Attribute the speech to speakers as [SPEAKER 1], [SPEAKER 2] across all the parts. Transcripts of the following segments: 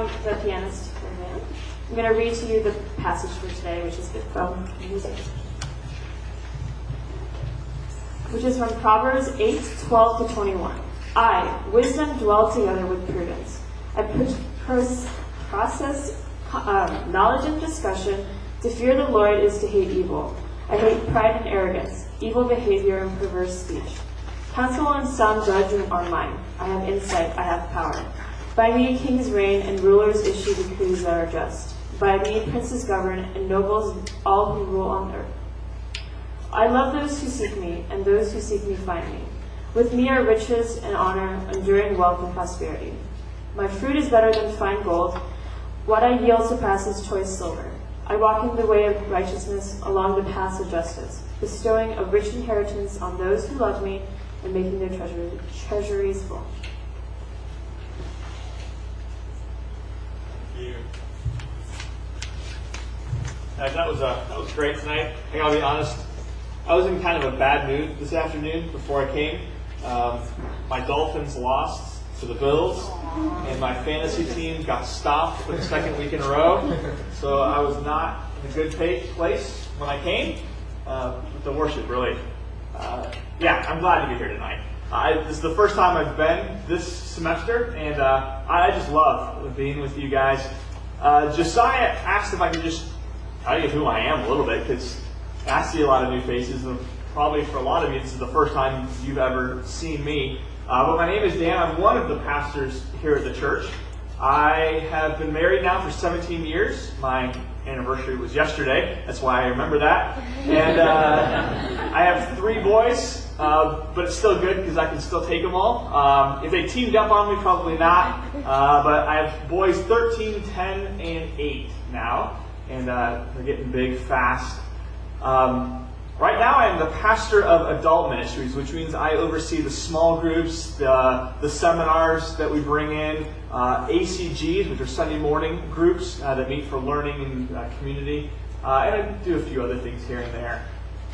[SPEAKER 1] I'm the pianist. I'm going to read to you the passage for today, which is from music. Which is from Proverbs 8, 12 to 21. I, wisdom, dwell together with prudence. I process uh, knowledge and discussion. To fear the Lord is to hate evil. I hate pride and arrogance, evil behavior and perverse speech. Counsel and sound judgment are mine. I have insight, I have power. By me kings reign and rulers issue decrees that are just. By me princes govern and nobles all who rule on earth. I love those who seek me, and those who seek me find me. With me are riches and honor, enduring wealth and prosperity. My fruit is better than fine gold. What I yield surpasses choice silver. I walk in the way of righteousness along the paths of justice, bestowing a rich inheritance on those who love me and making their treasuries full.
[SPEAKER 2] Thank you. Uh, that was uh, that was great tonight. I gotta be honest. I was in kind of a bad mood this afternoon before I came. Um, my Dolphins lost to the Bills, and my fantasy team got stopped for the second week in a row. So I was not in a good place when I came. Uh, the worship, really. Uh, yeah, I'm glad to be here tonight. I, this is the first time I've been this semester, and uh, I just love being with you guys. Uh, Josiah asked if I could just tell you who I am a little bit, because I see a lot of new faces, and probably for a lot of you, this is the first time you've ever seen me. Uh, but my name is Dan. I'm one of the pastors here at the church. I have been married now for 17 years. My anniversary was yesterday. That's why I remember that. And uh, I have three boys, uh, but it's still good because I can still take them all. Um, if they teamed up on me, probably not. Uh, but I have boys 13, 10, and 8 now. And uh, they're getting big fast. Um, right now, I am the pastor of adult ministries, which means I oversee the small groups, the, the seminars that we bring in, uh, ACGs, which are Sunday morning groups uh, that meet for learning and uh, community, uh, and I do a few other things here and there.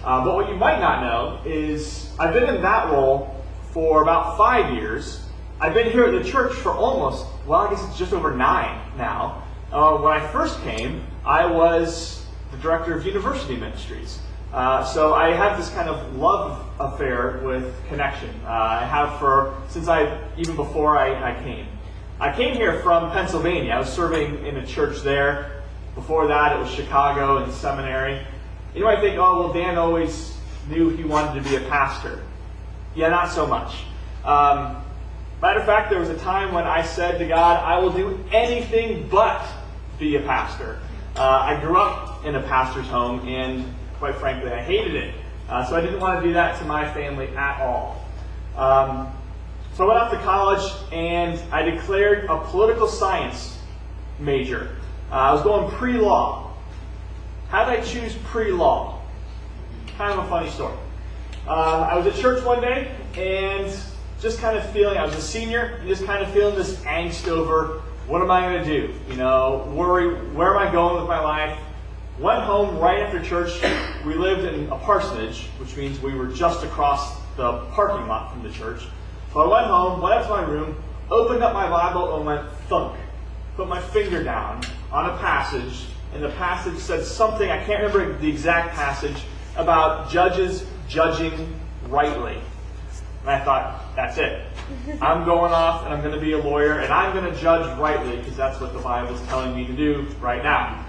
[SPEAKER 2] Uh, but what you might not know is I've been in that role for about five years. I've been here at the church for almost, well, I guess it's just over nine now. Uh, when I first came, I was the director of university ministries. Uh, so I have this kind of love affair with connection. Uh, I have for since I even before I, I, came. I came here from Pennsylvania. I was serving in a church there. Before that, it was Chicago and seminary. You might think, oh well, Dan always knew he wanted to be a pastor. Yeah, not so much. Um, matter of fact, there was a time when I said to God, I will do anything but be a pastor. Uh, I grew up in a pastor's home, and quite frankly, I hated it. Uh, so I didn't want to do that to my family at all. Um, so I went off to college and I declared a political science major. Uh, I was going pre law. How did I choose pre law? Kind of a funny story. Uh, I was at church one day and just kind of feeling, I was a senior, and just kind of feeling this angst over what am I going to do? You know, worry, where am I going with my life? Went home right after church. We lived in a parsonage, which means we were just across the parking lot from the church. So I went home, went up to my room, opened up my Bible, and went thunk. Put my finger down on a passage, and the passage said something, I can't remember the exact passage, about judges judging rightly. And I thought, that's it. I'm going off and I'm going to be a lawyer and I'm going to judge rightly because that's what the Bible is telling me to do right now.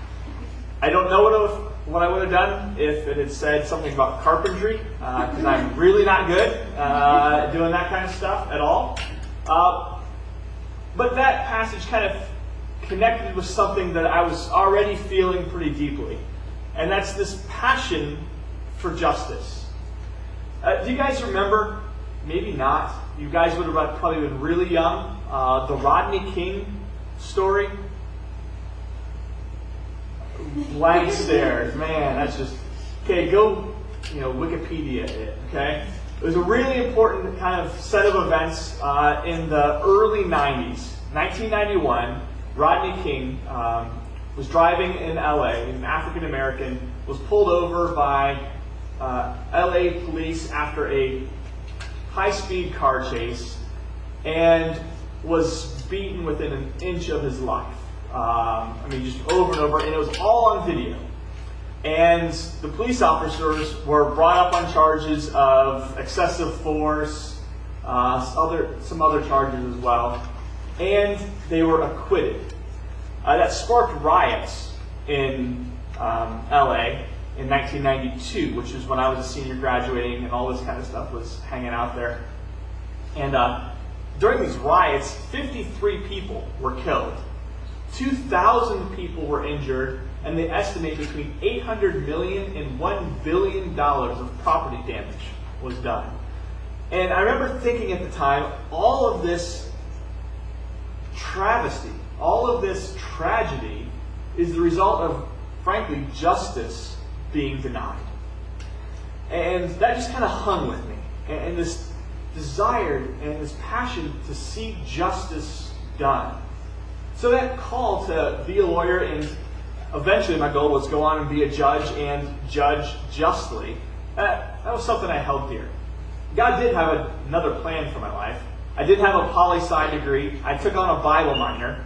[SPEAKER 2] I don't know what, what I would have done if it had said something about carpentry because uh, I'm really not good uh, doing that kind of stuff at all. Uh, but that passage kind of connected with something that I was already feeling pretty deeply. And that's this passion for justice. Uh, do you guys remember maybe not. You guys would have probably been really young. Uh, the Rodney King story. Blank stares. Man, that's just. Okay, go, you know, Wikipedia it, okay? It was a really important kind of set of events uh, in the early 90s. 1991, Rodney King um, was driving in LA, an African American, was pulled over by uh, LA police after a high speed car chase. And was beaten within an inch of his life. Um, I mean, just over and over, and it was all on video. And the police officers were brought up on charges of excessive force, uh, other, some other charges as well, and they were acquitted. Uh, that sparked riots in um, LA in 1992, which is when I was a senior graduating and all this kind of stuff was hanging out there. And uh, during these riots, 53 people were killed, 2,000 people were injured, and they estimate between 800 million and 1 billion dollars of property damage was done. And I remember thinking at the time, all of this travesty, all of this tragedy is the result of, frankly, justice being denied. And that just kind of hung with me. And this desire and this passion to see justice done. So that call to be a lawyer and eventually my goal was to go on and be a judge and judge justly. That, that was something I held dear. God did have a, another plan for my life. I did have a poli sci degree. I took on a Bible minor.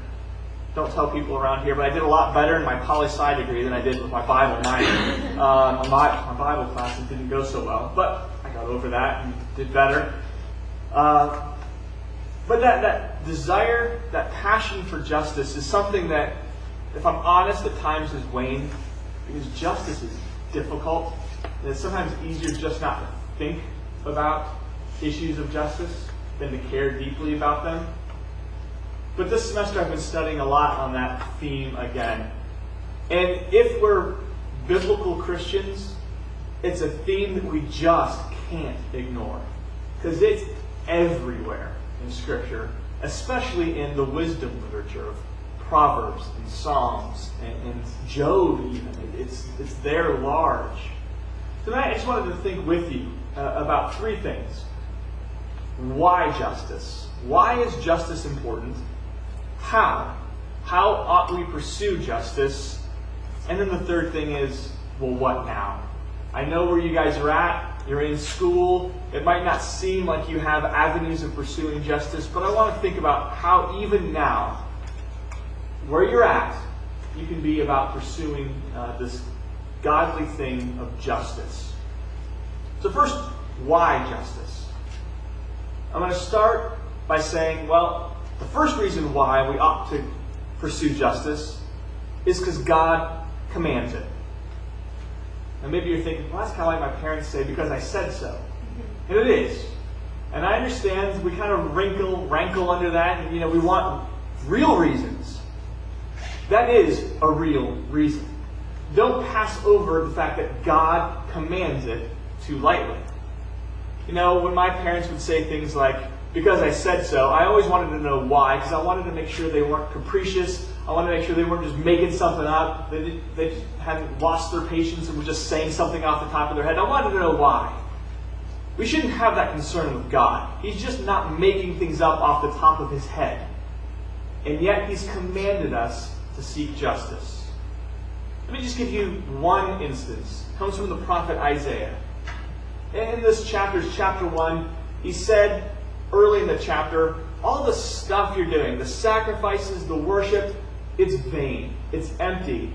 [SPEAKER 2] Don't tell people around here, but I did a lot better in my poli sci degree than I did with my Bible minor. Um, my, my Bible class didn't go so well, but I got over that and did better. Uh, but that, that desire, that passion for justice is something that, if I'm honest, at times has waned because justice is difficult. And it's sometimes easier just not to think about issues of justice than to care deeply about them. But this semester I've been studying a lot on that theme again. And if we're biblical Christians, it's a theme that we just can't ignore. Because it's everywhere in Scripture, especially in the wisdom literature of Proverbs and Psalms and, and Job, even. It's, it's there large. Tonight, I just wanted to think with you uh, about three things. Why justice? Why is justice important? How? How ought we pursue justice? And then the third thing is, well, what now? I know where you guys are at. You're in school. It might not seem like you have avenues of pursuing justice, but I want to think about how, even now, where you're at, you can be about pursuing uh, this godly thing of justice. So, first, why justice? I'm going to start by saying, well, the first reason why we ought to pursue justice is because God commands it. And maybe you're thinking, well, that's kind of like my parents say, because I said so. And it is. And I understand we kind of wrinkle, rankle under that, and you know, we want real reasons. That is a real reason. Don't pass over the fact that God commands it too lightly. You know, when my parents would say things like, because I said so, I always wanted to know why, because I wanted to make sure they weren't capricious. I wanted to make sure they weren't just making something up. They, they hadn't lost their patience and were just saying something off the top of their head. I wanted to know why. We shouldn't have that concern with God. He's just not making things up off the top of his head. And yet, He's commanded us to seek justice. Let me just give you one instance. It comes from the prophet Isaiah. In this chapter, chapter 1, he said early in the chapter, all the stuff you're doing, the sacrifices, the worship, it's vain. It's empty.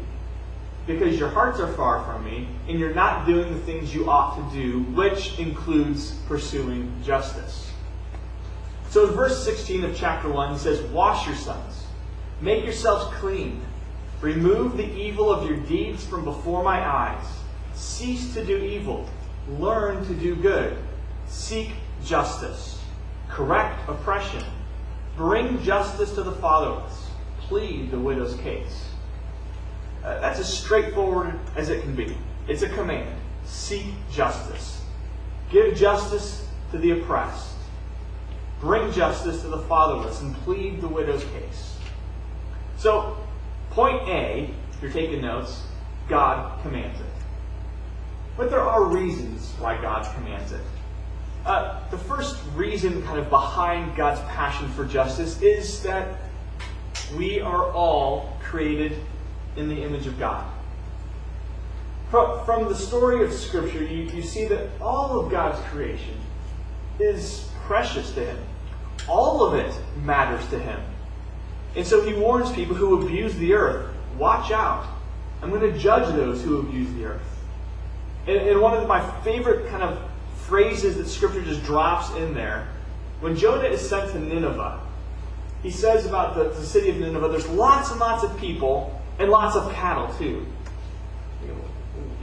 [SPEAKER 2] Because your hearts are far from me, and you're not doing the things you ought to do, which includes pursuing justice. So verse 16 of chapter 1, he says, Wash your sons, make yourselves clean, remove the evil of your deeds from before my eyes, cease to do evil, learn to do good, seek justice, correct oppression, bring justice to the fatherless, plead the widow's case. Uh, that's as straightforward as it can be. It's a command. Seek justice. Give justice to the oppressed. Bring justice to the fatherless and plead the widow's case. So, point A, if you're taking notes, God commands it. But there are reasons why God commands it. Uh, the first reason, kind of behind God's passion for justice, is that we are all created in the image of God. From, the story of Scripture, you, you see that all of God's creation is precious to Him. All of it matters to him. And so he warns people who abuse the earth watch out. I'm going to judge those who abuse the earth. And, and one of my favorite kind of phrases that Scripture just drops in there, when Jonah is sent to Nineveh, he says about the, the city of Nineveh, there's lots and lots of people and lots of cattle too.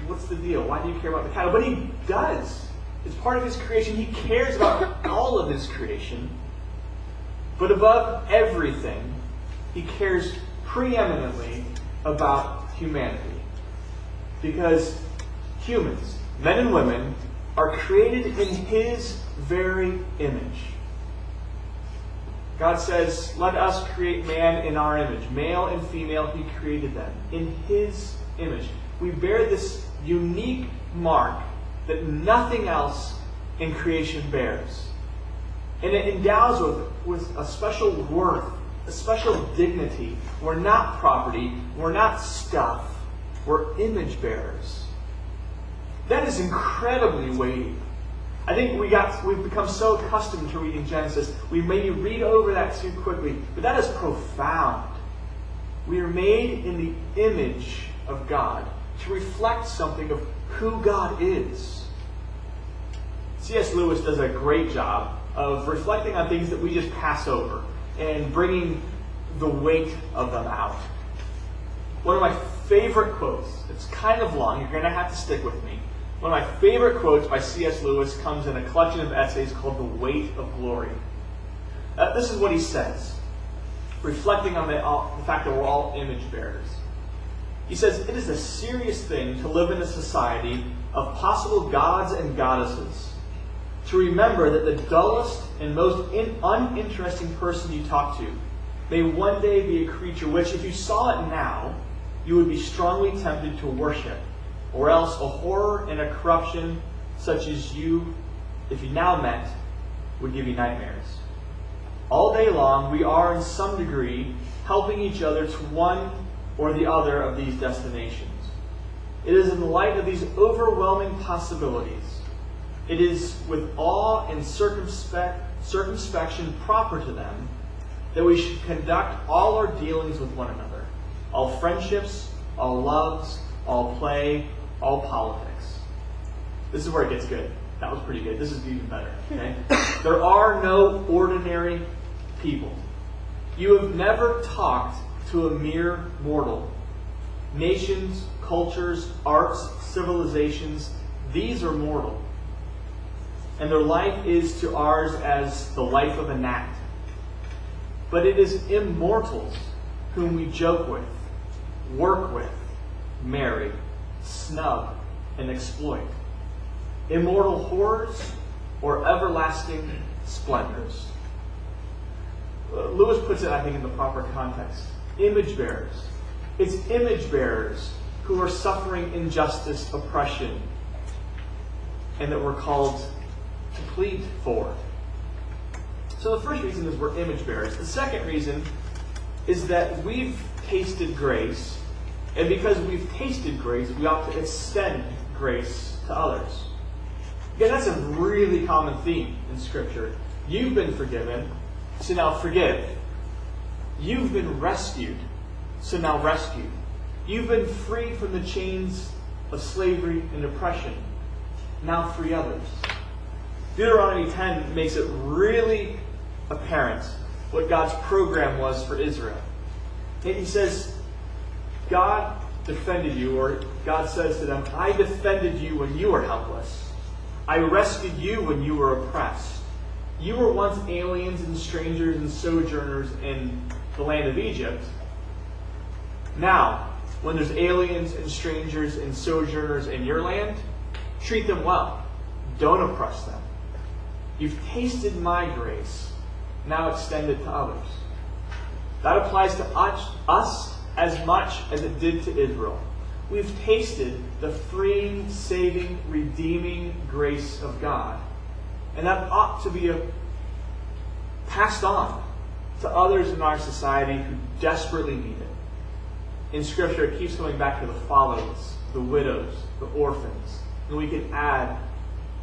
[SPEAKER 2] What's the deal? Why do you care about the cattle? But he does. It's part of his creation. He cares about all of his creation. But above everything, he cares preeminently about humanity. Because humans, men and women, are created in his very image. God says, Let us create man in our image. Male and female, he created them in his image. We bear this unique mark that nothing else in creation bears. And it endows with, with a special worth, a special dignity. We're not property, we're not stuff, we're image bearers. That is incredibly weighty. I think we got we've become so accustomed to reading Genesis, we maybe read over that too quickly. But that is profound. We are made in the image of God to reflect something of who God is. C.S. Lewis does a great job of reflecting on things that we just pass over and bringing the weight of them out. One of my favorite quotes, it's kind of long, you're going to have to stick with me. One of my favorite quotes by C.S. Lewis comes in a collection of essays called The Weight of Glory. Uh, this is what he says, reflecting on the, uh, the fact that we're all image bearers. He says, It is a serious thing to live in a society of possible gods and goddesses. To remember that the dullest and most in, uninteresting person you talk to may one day be a creature which, if you saw it now, you would be strongly tempted to worship or else a horror and a corruption such as you, if you now met, would give you nightmares. All day long, we are in some degree helping each other to one or the other of these destinations. It is in the light of these overwhelming possibilities, it is with awe and circumspect, circumspection proper to them, that we should conduct all our dealings with one another, all friendships, all loves, all play, all politics. This is where it gets good. That was pretty good. This is even better. Okay? there are no ordinary people. You have never talked to a mere mortal. Nations, cultures, arts, civilizations, these are mortal. And their life is to ours as the life of a gnat. But it is immortals whom we joke with, work with, marry, snub, and exploit. Immortal horrors or everlasting splendors. Uh, Lewis puts it, I think, in the proper context. Image bearers. It's image bearers who are suffering injustice, oppression, and that we're called to plead for. So the first reason is we're image bearers. The second reason is that we've tasted grace and because we've tasted grace, we ought to extend grace to others. Again, that's a really common theme in Scripture. You've been forgiven, so now forgive. You've been rescued, so now rescue. You've been freed from the chains of slavery and oppression. Now free others. Deuteronomy 10 makes it really apparent what God's program was for Israel. He says, God defended you, or God says to them, I defended you when you were helpless. I rescued you when you were oppressed. You were once aliens and strangers and sojourners in the land of Egypt. Now, when there's aliens and strangers and sojourners in your land, treat them well. Don't oppress them. You've tasted my grace. Now extend it to others. That applies to us as much as it did to Israel. We've tasted the freeing, saving, redeeming grace of God. And that ought to be passed on to others in our society who desperately need it. In Scripture, it keeps coming back to the fatherless, the widows, the orphans. And we could add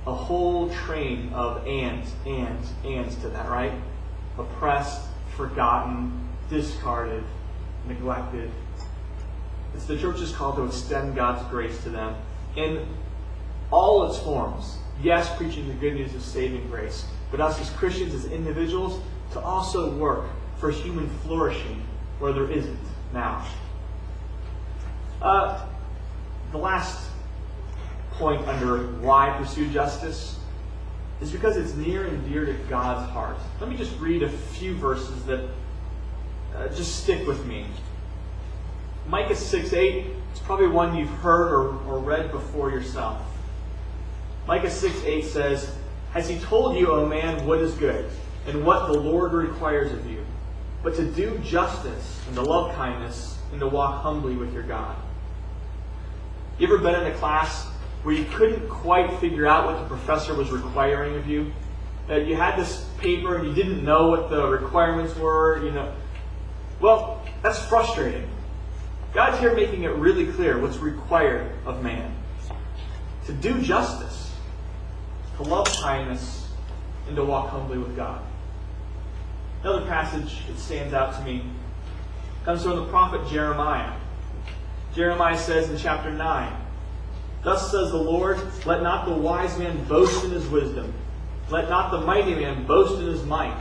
[SPEAKER 2] a whole train of ands, ands, ands to that, right? oppressed, forgotten, discarded, neglected. It's the church's call to extend God's grace to them in all its forms. Yes, preaching the good news of saving grace, but us as Christians, as individuals, to also work for human flourishing where there isn't now. Uh, the last point under why pursue justice is because it's near and dear to God's heart. Let me just read a few verses that uh, just stick with me. Micah 6 8 is probably one you've heard or, or read before yourself. Micah 6 8 says, Has he told you, O man, what is good, and what the Lord requires of you, but to do justice, and to love kindness, and to walk humbly with your God? You ever been in a class where you couldn't quite figure out what the professor was requiring of you? That you had this paper and you didn't know what the requirements were, you know. Well, that's frustrating. God's here making it really clear what's required of man. To do justice, to love kindness, and to walk humbly with God. Another passage that stands out to me comes from the prophet Jeremiah. Jeremiah says in chapter 9, Thus says the Lord, let not the wise man boast in his wisdom. Let not the mighty man boast in his might.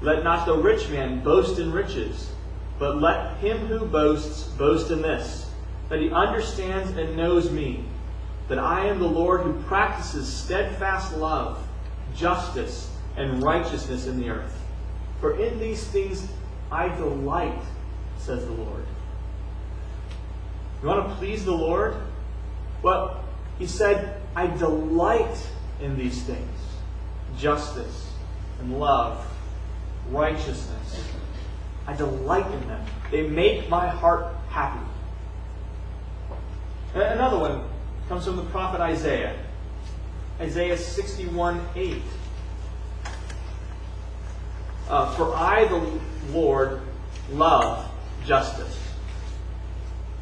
[SPEAKER 2] Let not the rich man boast in riches. But let him who boasts boast in this, that he understands and knows me, that I am the Lord who practices steadfast love, justice, and righteousness in the earth. For in these things I delight, says the Lord. You want to please the Lord? Well, he said, I delight in these things justice and love, righteousness. I delight in them. They make my heart happy. Another one comes from the prophet Isaiah. Isaiah 61 8. Uh, For I, the Lord, love justice.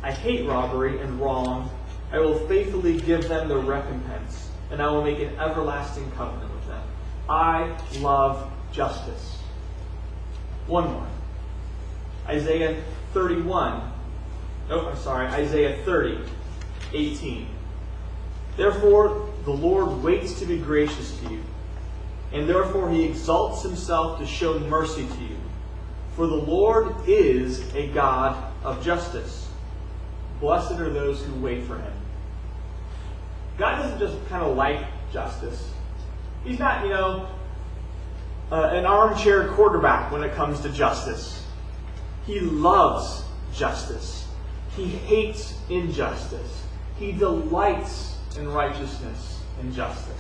[SPEAKER 2] I hate robbery and wrong I will faithfully give them the recompense, and I will make an everlasting covenant with them. I love justice. One more. Isaiah 31. Oh, I'm sorry. Isaiah 30, 18. Therefore, the Lord waits to be gracious to you, and therefore he exalts himself to show mercy to you. For the Lord is a God of justice. Blessed are those who wait for him. God doesn't just kind of like justice. He's not, you know, uh, an armchair quarterback when it comes to justice. He loves justice. He hates injustice. He delights in righteousness and justice.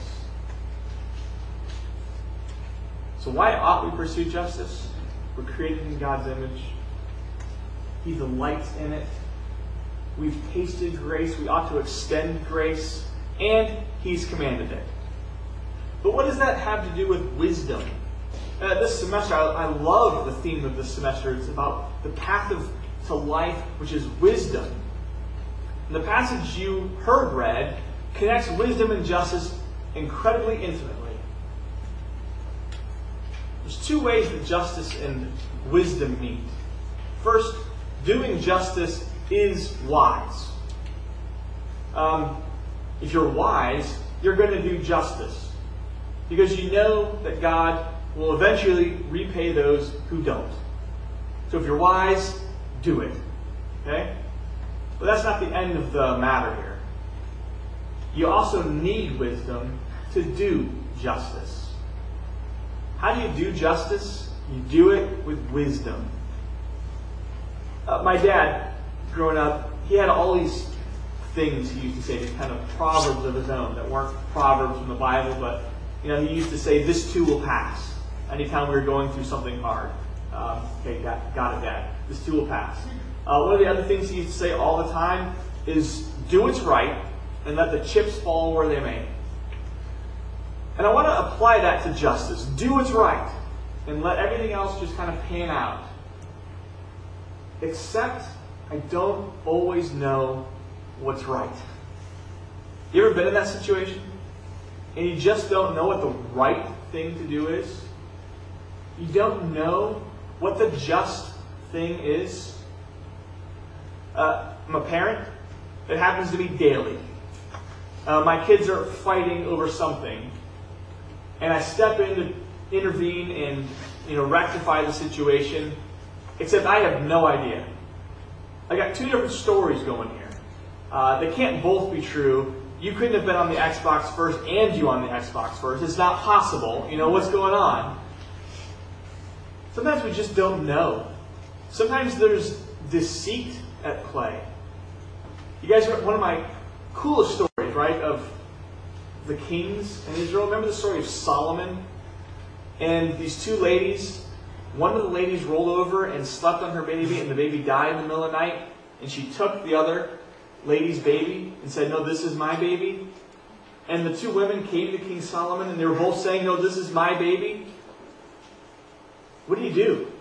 [SPEAKER 2] So, why ought we pursue justice? We're created in God's image. He delights in it. We've tasted grace. We ought to extend grace and he's commanded it. But what does that have to do with wisdom? Uh, this semester, I, I, love the theme of this semester. It's about the path of, to life, which is wisdom. And the passage you heard read connects wisdom and justice incredibly intimately. There's two ways that justice and wisdom meet. First, doing justice is wise. Um, if you're wise, you're going to do justice. Because you know that God will eventually repay those who don't. So if you're wise, do it. Okay? But that's not the end of the matter here. You also need wisdom to do justice. How do you do justice? You do it with wisdom. Uh, my dad, growing up, he had all these things he used to say, these kind of proverbs of his own that weren't proverbs from the Bible, but you know, he used to say, "This too will pass." Anytime we were going through something hard, um, okay, got, got it, Dad. This too will pass. Uh, one of the other things he used to say all the time is, "Do what's right, and let the chips fall where they may." And I want to apply that to justice. Do what's right, and let everything else just kind of pan out. Except I don't always know what's right. You ever been in that situation? And you just don't know what the right thing to do is? You don't know what the just thing is. Uh, I'm a parent. It happens to me daily. Uh, my kids are fighting over something, and I step in to intervene and you know rectify the situation. Except I have no idea. I got two different stories going here. Uh, they can't both be true. You couldn't have been on the Xbox first and you on the Xbox first. It's not possible. You know what's going on. Sometimes we just don't know. Sometimes there's deceit at play. You guys, one of my coolest stories, right, of the kings in Israel. Remember the story of Solomon and these two ladies? One of the ladies rolled over and slept on her baby, and the baby died in the middle of the night. And she took the other lady's baby and said, No, this is my baby. And the two women came to King Solomon, and they were both saying, No, this is my baby. What do you do?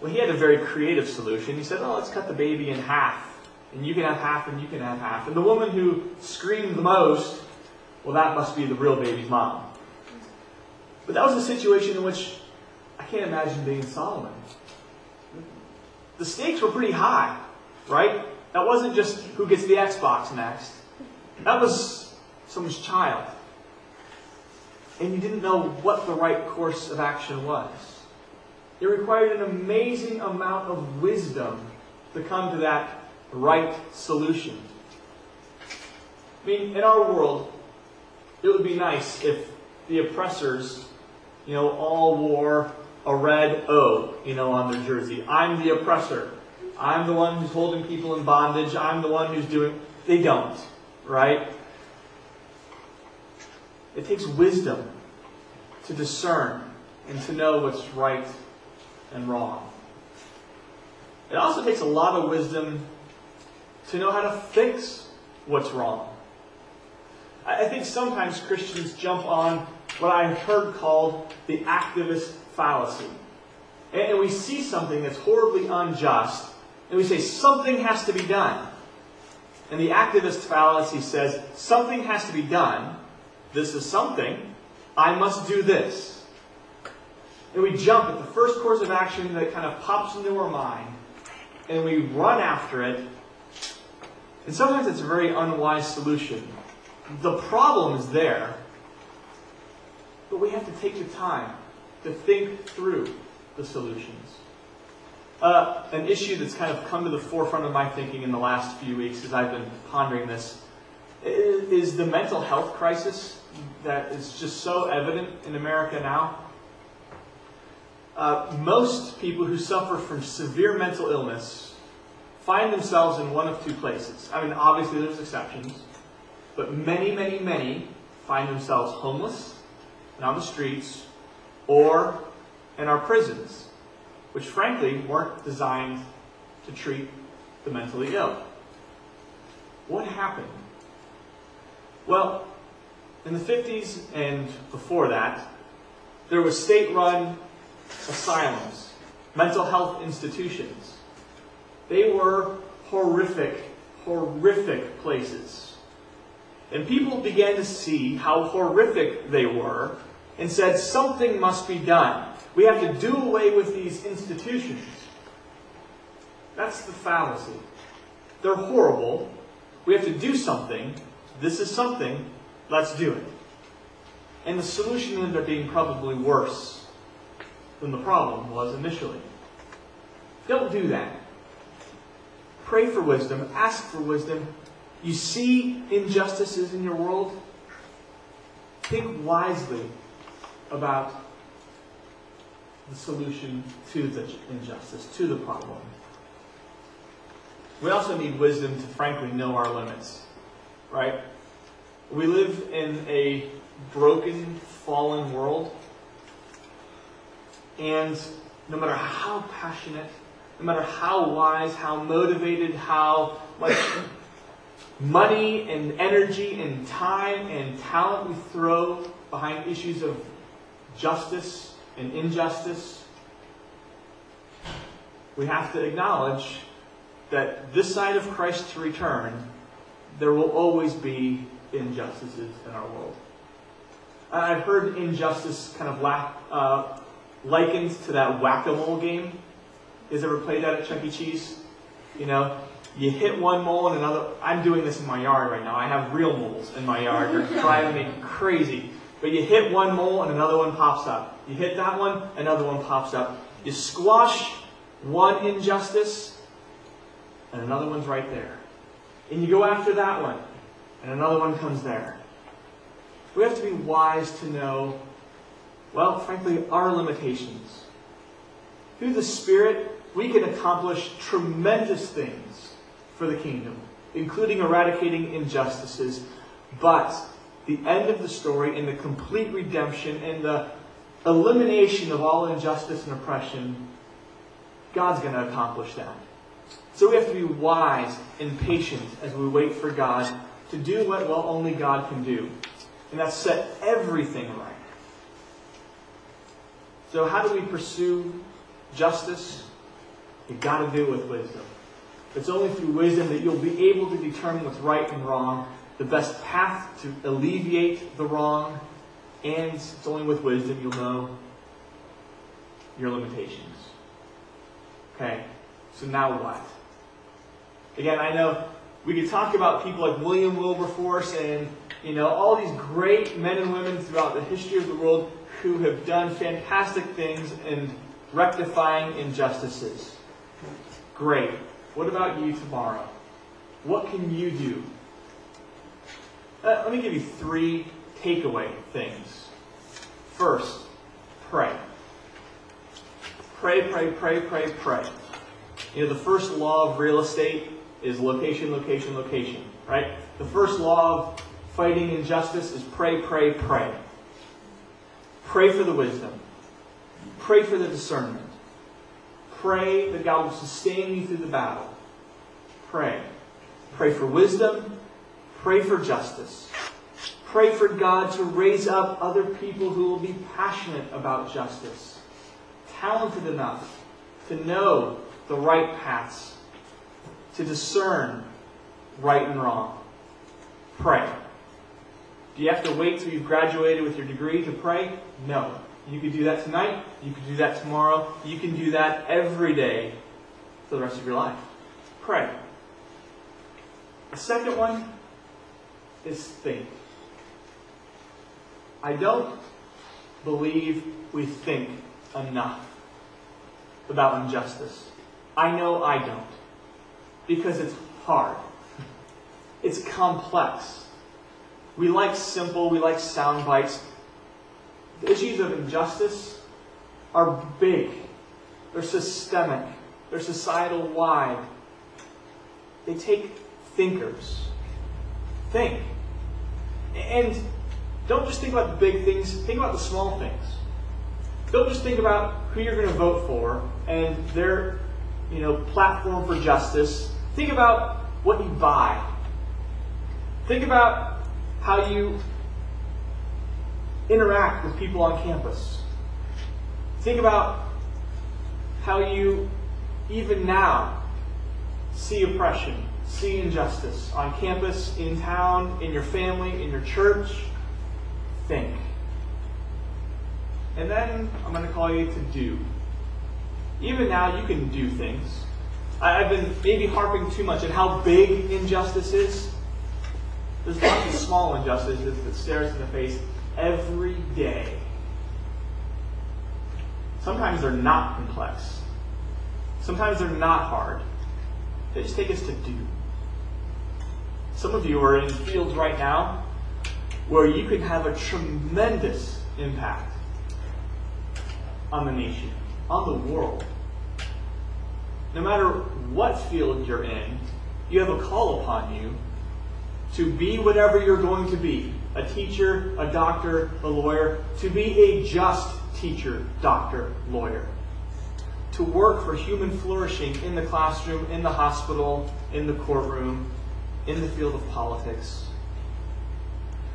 [SPEAKER 2] Well, he had a very creative solution. He said, Oh, let's cut the baby in half. And you can have half, and you can have half. And the woman who screamed the most, well, that must be the real baby's mom. But that was a situation in which I can't imagine being Solomon. The stakes were pretty high, right? That wasn't just who gets the Xbox next. That was someone's child. And you didn't know what the right course of action was. It required an amazing amount of wisdom to come to that right solution. I mean, in our world, it would be nice if the oppressors, you know, all wore a red O, you know, on their jersey. I'm the oppressor. I'm the one who's holding people in bondage. I'm the one who's doing. They don't, right? It takes wisdom to discern and to know what's right and wrong. It also takes a lot of wisdom to know how to fix what's wrong. I think sometimes Christians jump on what I've heard called the activist fallacy. And we see something that's horribly unjust, and we say something has to be done. And the activist fallacy says something has to be done. This is something. I must do this. And we jump at the first course of action that kind of pops into our mind, and we run after it. And sometimes it's a very unwise solution. The problem is there, but we have to take the time to think through the solutions. Uh, an issue that's kind of come to the forefront of my thinking in the last few weeks as I've been pondering this is the mental health crisis that is just so evident in America now. Uh, most people who suffer from severe mental illness find themselves in one of two places. I mean, obviously, there's exceptions, but many, many, many find themselves homeless and on the streets or in our prisons, which frankly weren't designed to treat the mentally ill. What happened? Well, in the 50s and before that, there was state-run asylums, mental health institutions. They were horrific, horrific places. And people began to see how horrific they were and said something must be done. We have to do away with these institutions. That's the fallacy. They're horrible. We have to do something. This is something. Let's do it. And the solution ended up being probably worse than the problem was initially. Don't do that. Pray for wisdom. Ask for wisdom. You see injustices in your world? Think wisely about the solution to the injustice, to the problem. We also need wisdom to frankly know our limits, right? We live in a broken, fallen world. And no matter how passionate, no matter how wise, how motivated, how much money and energy and time and talent we throw behind issues of justice and injustice, we have to acknowledge that this side of Christ's return, there will always be injustices in our world. I've heard injustice kind of uh, likened to that whack-a-mole game. Guys ever played that at Chuck E. Cheese? You know, you hit one mole and another. I'm doing this in my yard right now. I have real moles in my yard. They're driving me crazy. But you hit one mole and another one pops up. You hit that one, another one pops up. You squash one injustice, and another one's right there. And you go after that one, and another one comes there. We have to be wise to know, well, frankly, our limitations. Through the Spirit, we can accomplish tremendous things for the kingdom, including eradicating injustices. But the end of the story and the complete redemption and the elimination of all injustice and oppression, God's going to accomplish that. So we have to be wise and patient as we wait for God to do what well only God can do. And that's set everything right. So how do we pursue justice? You've got to do it with wisdom. It's only through wisdom that you'll be able to determine what's right and wrong, the best path to alleviate the wrong, and it's only with wisdom you'll know your limitations. Okay, so now what? Again, I know we could talk about people like William Wilberforce and you know all these great men and women throughout the history of the world who have done fantastic things in rectifying injustices. Great. What about you tomorrow? What can you do? Uh, let me give you three takeaway things. First, pray. Pray, pray, pray, pray, pray. You know, the first law of real estate is location, location, location, right? The first law of fighting injustice is pray, pray, pray. Pray for the wisdom. Pray for the discernment. Pray that God will sustain you through the battle. Pray. Pray for wisdom. Pray for justice. Pray for God to raise up other people who will be passionate about justice, talented enough to know the right paths, to discern right and wrong. Pray. Do you have to wait till you've graduated with your degree to pray? No. You could do that tonight. You could do that tomorrow. You can do that every day for the rest of your life. Pray. The second one is think. I don't believe we think enough about injustice. I know I don't. Because it's hard. It's complex. We like simple, we like sound bites. The issues of injustice are big. They're systemic. They're societal wide. They take thinkers. Think. And don't just think about the big things, think about the small things. Don't just think about who you're going to vote for and their you know, platform for justice. Think about what you buy. Think about how you interact with people on campus. Think about how you, even now, see oppression, see injustice on campus, in town, in your family, in your church. Think. And then I'm going to call you to do. Even now, you can do things. I've been maybe harping too much on how big injustice is. There's lots of small injustices that stare us in the face every day. Sometimes they're not complex. Sometimes they're not hard. They just take us to do. Some of you are in fields right now where you can have a tremendous impact on the nation, on the world. No matter what field you're in, you have a call upon you to be whatever you're going to be a teacher, a doctor, a lawyer, to be a just teacher, doctor, lawyer. To work for human flourishing in the classroom, in the hospital, in the courtroom, in the field of politics.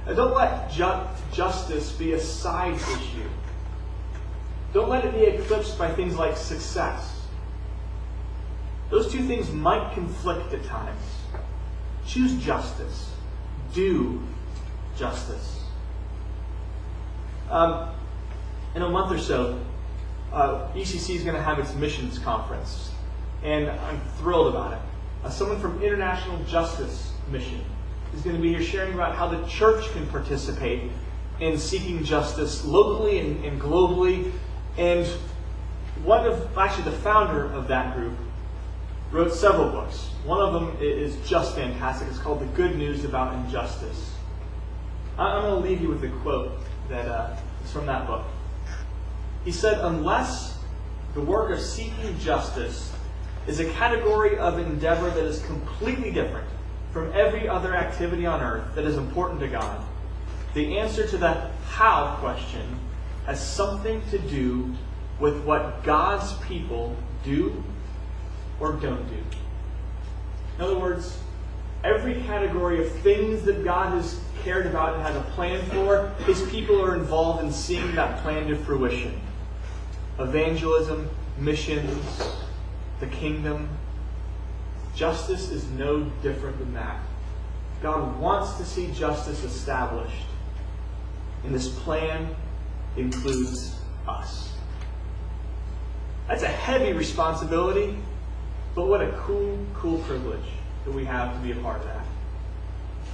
[SPEAKER 2] And don't let ju- justice be a side issue. Don't let it be eclipsed by things like success. Those two things might conflict at times. Choose justice. Do justice. Um, in a month or so, uh, ECC is going to have its missions conference, and I'm thrilled about it. Uh, someone from International Justice Mission is going to be here sharing about how the church can participate in seeking justice locally and, and globally. And one of, actually, the founder of that group wrote several books. One of them is just fantastic. It's called The Good News About Injustice. I'm going to leave you with a quote that uh, is from that book. He said, Unless the work of seeking justice is a category of endeavor that is completely different from every other activity on earth that is important to God, the answer to the how question has something to do with what God's people do or don't do. In other words, every category of things that God has cared about and has a plan for, his people are involved in seeing that plan to fruition. Evangelism, missions, the kingdom. Justice is no different than that. God wants to see justice established. And this plan includes us. That's a heavy responsibility, but what a cool, cool privilege that we have to be a part of that.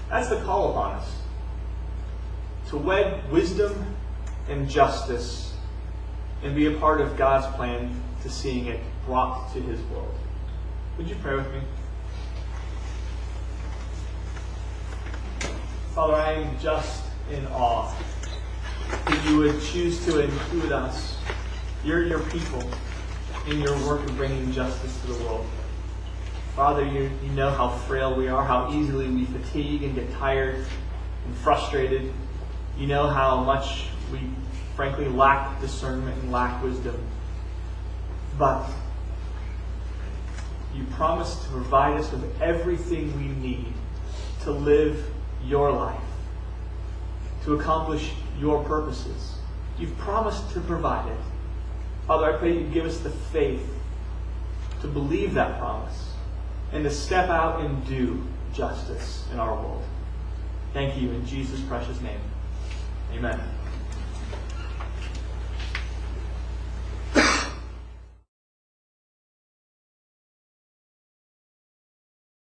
[SPEAKER 2] That's the call upon us to wed wisdom and justice and be a part of God's plan to seeing it brought to his world. Would you pray with me? Father, I am just in awe that you would choose to include us, you're your people, in your work of bringing justice to the world. Father, you, you know how frail we are, how easily we fatigue and get tired and frustrated. You know how much we frankly lack discernment and lack wisdom. But you promise to provide us with everything we need to live your life, to accomplish your purposes. You've promised to provide it. Father, I pray you give us the faith to believe that promise and to step out and do justice in our world. Thank you in Jesus' precious name. Amen.